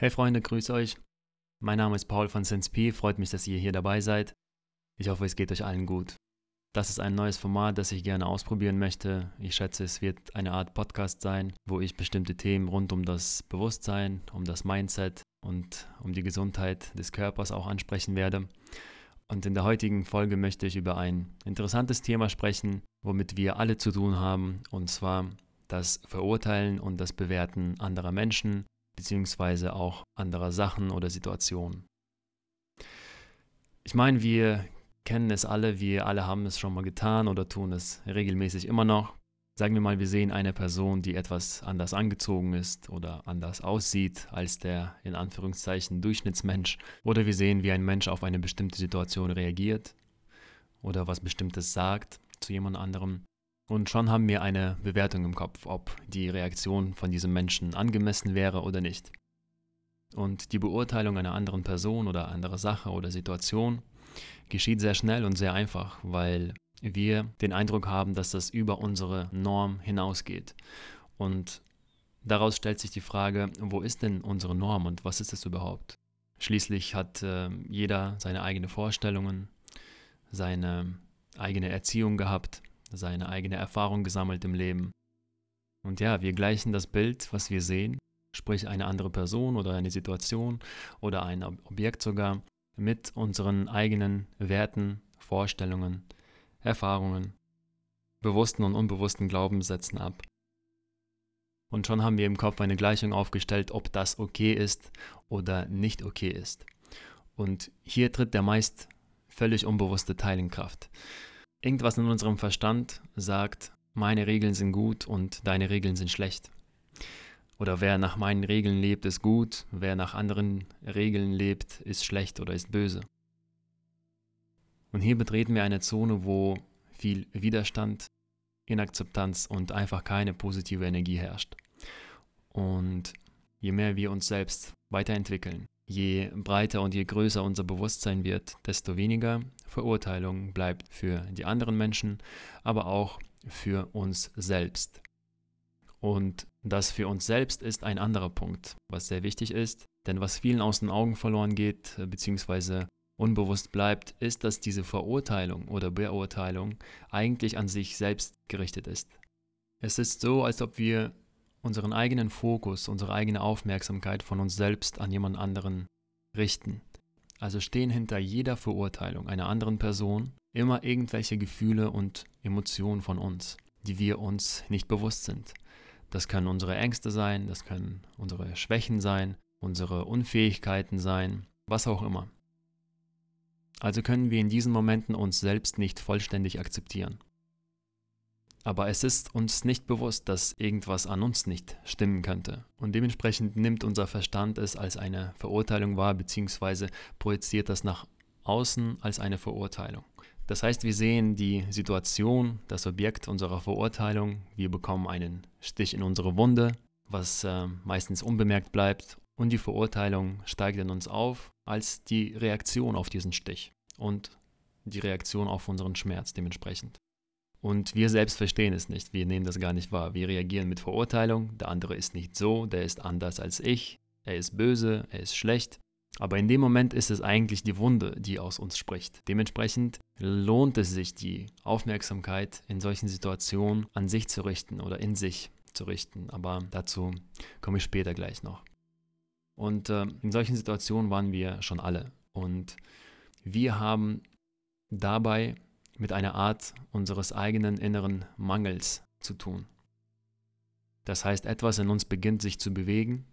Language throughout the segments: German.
Hey Freunde, grüß euch. Mein Name ist Paul von SenseP, freut mich, dass ihr hier dabei seid. Ich hoffe, es geht euch allen gut. Das ist ein neues Format, das ich gerne ausprobieren möchte. Ich schätze, es wird eine Art Podcast sein, wo ich bestimmte Themen rund um das Bewusstsein, um das Mindset und um die Gesundheit des Körpers auch ansprechen werde. Und in der heutigen Folge möchte ich über ein interessantes Thema sprechen, womit wir alle zu tun haben, und zwar das Verurteilen und das Bewerten anderer Menschen beziehungsweise auch anderer Sachen oder Situationen. Ich meine, wir kennen es alle, wir alle haben es schon mal getan oder tun es regelmäßig immer noch. Sagen wir mal, wir sehen eine Person, die etwas anders angezogen ist oder anders aussieht als der in Anführungszeichen Durchschnittsmensch. Oder wir sehen, wie ein Mensch auf eine bestimmte Situation reagiert oder was Bestimmtes sagt zu jemand anderem. Und schon haben wir eine Bewertung im Kopf, ob die Reaktion von diesem Menschen angemessen wäre oder nicht. Und die Beurteilung einer anderen Person oder anderer Sache oder Situation geschieht sehr schnell und sehr einfach, weil wir den Eindruck haben, dass das über unsere Norm hinausgeht. Und daraus stellt sich die Frage, wo ist denn unsere Norm und was ist es überhaupt? Schließlich hat äh, jeder seine eigenen Vorstellungen, seine eigene Erziehung gehabt seine eigene Erfahrung gesammelt im Leben. Und ja, wir gleichen das Bild, was wir sehen, sprich eine andere Person oder eine Situation oder ein Objekt sogar, mit unseren eigenen Werten, Vorstellungen, Erfahrungen, bewussten und unbewussten Glaubenssätzen ab. Und schon haben wir im Kopf eine Gleichung aufgestellt, ob das okay ist oder nicht okay ist. Und hier tritt der meist völlig unbewusste Teil in Kraft. Irgendwas in unserem Verstand sagt, meine Regeln sind gut und deine Regeln sind schlecht. Oder wer nach meinen Regeln lebt, ist gut, wer nach anderen Regeln lebt, ist schlecht oder ist böse. Und hier betreten wir eine Zone, wo viel Widerstand, Inakzeptanz und einfach keine positive Energie herrscht. Und je mehr wir uns selbst weiterentwickeln, Je breiter und je größer unser Bewusstsein wird, desto weniger Verurteilung bleibt für die anderen Menschen, aber auch für uns selbst. Und das für uns selbst ist ein anderer Punkt, was sehr wichtig ist, denn was vielen aus den Augen verloren geht, beziehungsweise unbewusst bleibt, ist, dass diese Verurteilung oder Beurteilung eigentlich an sich selbst gerichtet ist. Es ist so, als ob wir unseren eigenen Fokus, unsere eigene Aufmerksamkeit von uns selbst an jemand anderen richten. Also stehen hinter jeder Verurteilung einer anderen Person immer irgendwelche Gefühle und Emotionen von uns, die wir uns nicht bewusst sind. Das können unsere Ängste sein, das können unsere Schwächen sein, unsere Unfähigkeiten sein, was auch immer. Also können wir in diesen Momenten uns selbst nicht vollständig akzeptieren. Aber es ist uns nicht bewusst, dass irgendwas an uns nicht stimmen könnte. Und dementsprechend nimmt unser Verstand es als eine Verurteilung wahr, beziehungsweise projiziert das nach außen als eine Verurteilung. Das heißt, wir sehen die Situation, das Objekt unserer Verurteilung, wir bekommen einen Stich in unsere Wunde, was äh, meistens unbemerkt bleibt, und die Verurteilung steigt in uns auf als die Reaktion auf diesen Stich und die Reaktion auf unseren Schmerz dementsprechend. Und wir selbst verstehen es nicht, wir nehmen das gar nicht wahr. Wir reagieren mit Verurteilung, der andere ist nicht so, der ist anders als ich, er ist böse, er ist schlecht. Aber in dem Moment ist es eigentlich die Wunde, die aus uns spricht. Dementsprechend lohnt es sich, die Aufmerksamkeit in solchen Situationen an sich zu richten oder in sich zu richten. Aber dazu komme ich später gleich noch. Und äh, in solchen Situationen waren wir schon alle. Und wir haben dabei mit einer Art unseres eigenen inneren Mangels zu tun. Das heißt, etwas in uns beginnt sich zu bewegen,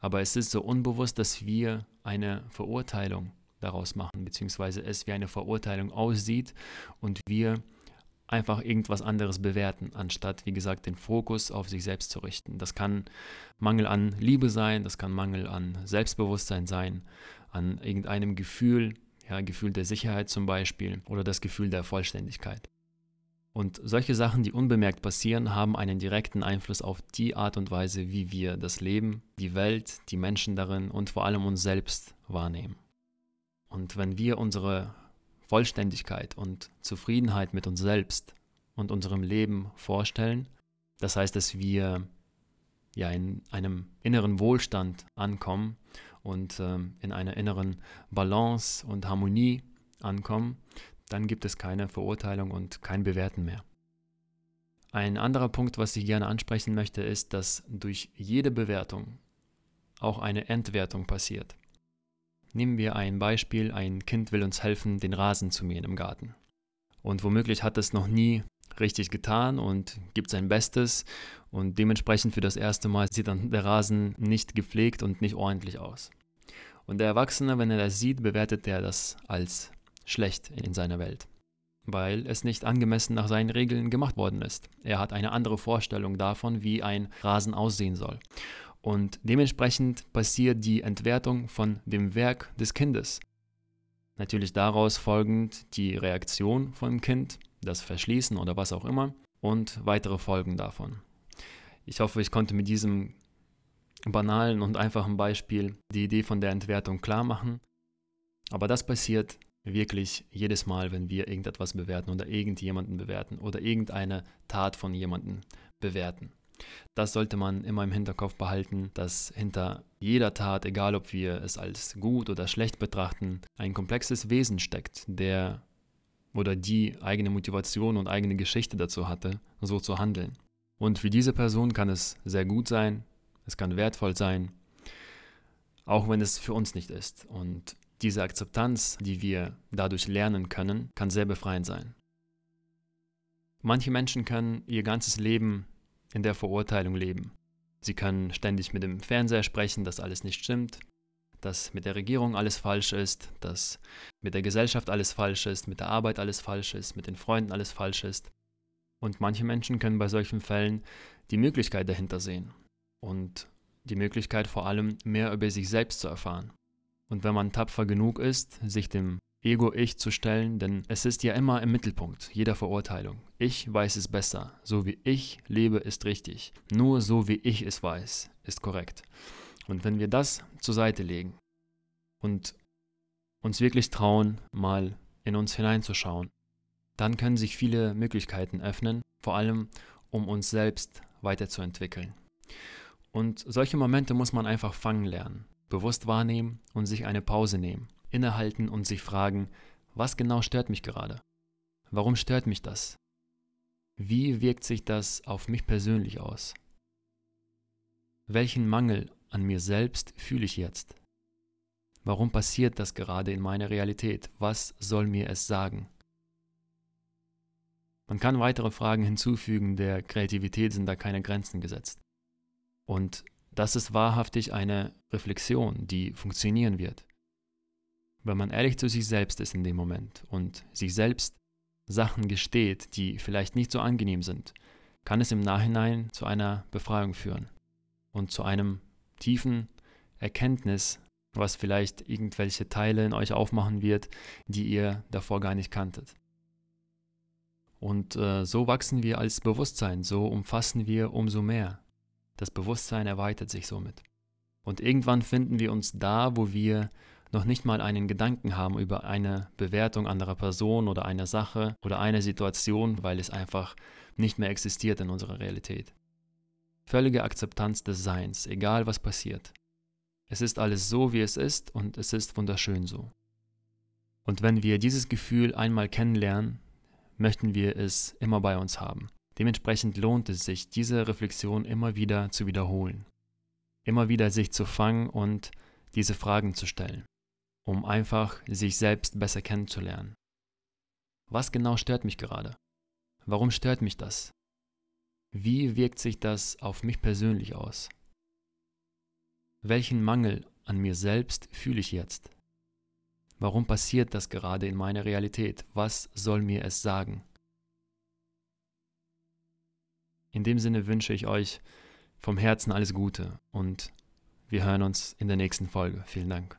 aber es ist so unbewusst, dass wir eine Verurteilung daraus machen, beziehungsweise es wie eine Verurteilung aussieht und wir einfach irgendwas anderes bewerten, anstatt, wie gesagt, den Fokus auf sich selbst zu richten. Das kann Mangel an Liebe sein, das kann Mangel an Selbstbewusstsein sein, an irgendeinem Gefühl, ja, Gefühl der Sicherheit zum Beispiel oder das Gefühl der Vollständigkeit. Und solche Sachen, die unbemerkt passieren, haben einen direkten Einfluss auf die Art und Weise, wie wir das Leben, die Welt, die Menschen darin und vor allem uns selbst wahrnehmen. Und wenn wir unsere Vollständigkeit und Zufriedenheit mit uns selbst und unserem Leben vorstellen, das heißt, dass wir ja in einem inneren Wohlstand ankommen und ähm, in einer inneren Balance und Harmonie ankommen, dann gibt es keine Verurteilung und kein Bewerten mehr. Ein anderer Punkt, was ich gerne ansprechen möchte, ist, dass durch jede Bewertung auch eine Entwertung passiert. Nehmen wir ein Beispiel, ein Kind will uns helfen, den Rasen zu mähen im Garten. Und womöglich hat es noch nie richtig getan und gibt sein Bestes und dementsprechend für das erste Mal sieht dann der Rasen nicht gepflegt und nicht ordentlich aus. Und der Erwachsene, wenn er das sieht, bewertet er das als schlecht in seiner Welt, weil es nicht angemessen nach seinen Regeln gemacht worden ist. Er hat eine andere Vorstellung davon, wie ein Rasen aussehen soll. Und dementsprechend passiert die Entwertung von dem Werk des Kindes. Natürlich daraus folgend die Reaktion vom Kind, das Verschließen oder was auch immer und weitere Folgen davon. Ich hoffe, ich konnte mit diesem banalen und einfachen Beispiel die Idee von der Entwertung klar machen. Aber das passiert wirklich jedes Mal, wenn wir irgendetwas bewerten oder irgendjemanden bewerten oder irgendeine Tat von jemandem bewerten. Das sollte man immer im Hinterkopf behalten, dass hinter jeder Tat, egal ob wir es als gut oder schlecht betrachten, ein komplexes Wesen steckt, der oder die eigene Motivation und eigene Geschichte dazu hatte, so zu handeln. Und für diese Person kann es sehr gut sein, es kann wertvoll sein, auch wenn es für uns nicht ist. Und diese Akzeptanz, die wir dadurch lernen können, kann sehr befreiend sein. Manche Menschen können ihr ganzes Leben in der Verurteilung leben. Sie können ständig mit dem Fernseher sprechen, dass alles nicht stimmt, dass mit der Regierung alles falsch ist, dass mit der Gesellschaft alles falsch ist, mit der Arbeit alles falsch ist, mit den Freunden alles falsch ist. Und manche Menschen können bei solchen Fällen die Möglichkeit dahinter sehen und die Möglichkeit vor allem mehr über sich selbst zu erfahren. Und wenn man tapfer genug ist, sich dem Ego-Ich zu stellen, denn es ist ja immer im Mittelpunkt jeder Verurteilung. Ich weiß es besser. So wie ich lebe, ist richtig. Nur so wie ich es weiß, ist korrekt. Und wenn wir das zur Seite legen und uns wirklich trauen, mal in uns hineinzuschauen, dann können sich viele Möglichkeiten öffnen, vor allem um uns selbst weiterzuentwickeln. Und solche Momente muss man einfach fangen lernen, bewusst wahrnehmen und sich eine Pause nehmen innehalten und sich fragen, was genau stört mich gerade? Warum stört mich das? Wie wirkt sich das auf mich persönlich aus? Welchen Mangel an mir selbst fühle ich jetzt? Warum passiert das gerade in meiner Realität? Was soll mir es sagen? Man kann weitere Fragen hinzufügen, der Kreativität sind da keine Grenzen gesetzt. Und das ist wahrhaftig eine Reflexion, die funktionieren wird wenn man ehrlich zu sich selbst ist in dem Moment und sich selbst Sachen gesteht, die vielleicht nicht so angenehm sind, kann es im Nachhinein zu einer Befreiung führen und zu einem tiefen Erkenntnis, was vielleicht irgendwelche Teile in euch aufmachen wird, die ihr davor gar nicht kanntet. Und äh, so wachsen wir als Bewusstsein, so umfassen wir umso mehr. Das Bewusstsein erweitert sich somit. Und irgendwann finden wir uns da, wo wir noch nicht mal einen Gedanken haben über eine Bewertung anderer Person oder einer Sache oder einer Situation, weil es einfach nicht mehr existiert in unserer Realität. Völlige Akzeptanz des Seins, egal was passiert. Es ist alles so, wie es ist und es ist wunderschön so. Und wenn wir dieses Gefühl einmal kennenlernen, möchten wir es immer bei uns haben. Dementsprechend lohnt es sich, diese Reflexion immer wieder zu wiederholen. Immer wieder sich zu fangen und diese Fragen zu stellen um einfach sich selbst besser kennenzulernen. Was genau stört mich gerade? Warum stört mich das? Wie wirkt sich das auf mich persönlich aus? Welchen Mangel an mir selbst fühle ich jetzt? Warum passiert das gerade in meiner Realität? Was soll mir es sagen? In dem Sinne wünsche ich euch vom Herzen alles Gute und wir hören uns in der nächsten Folge. Vielen Dank.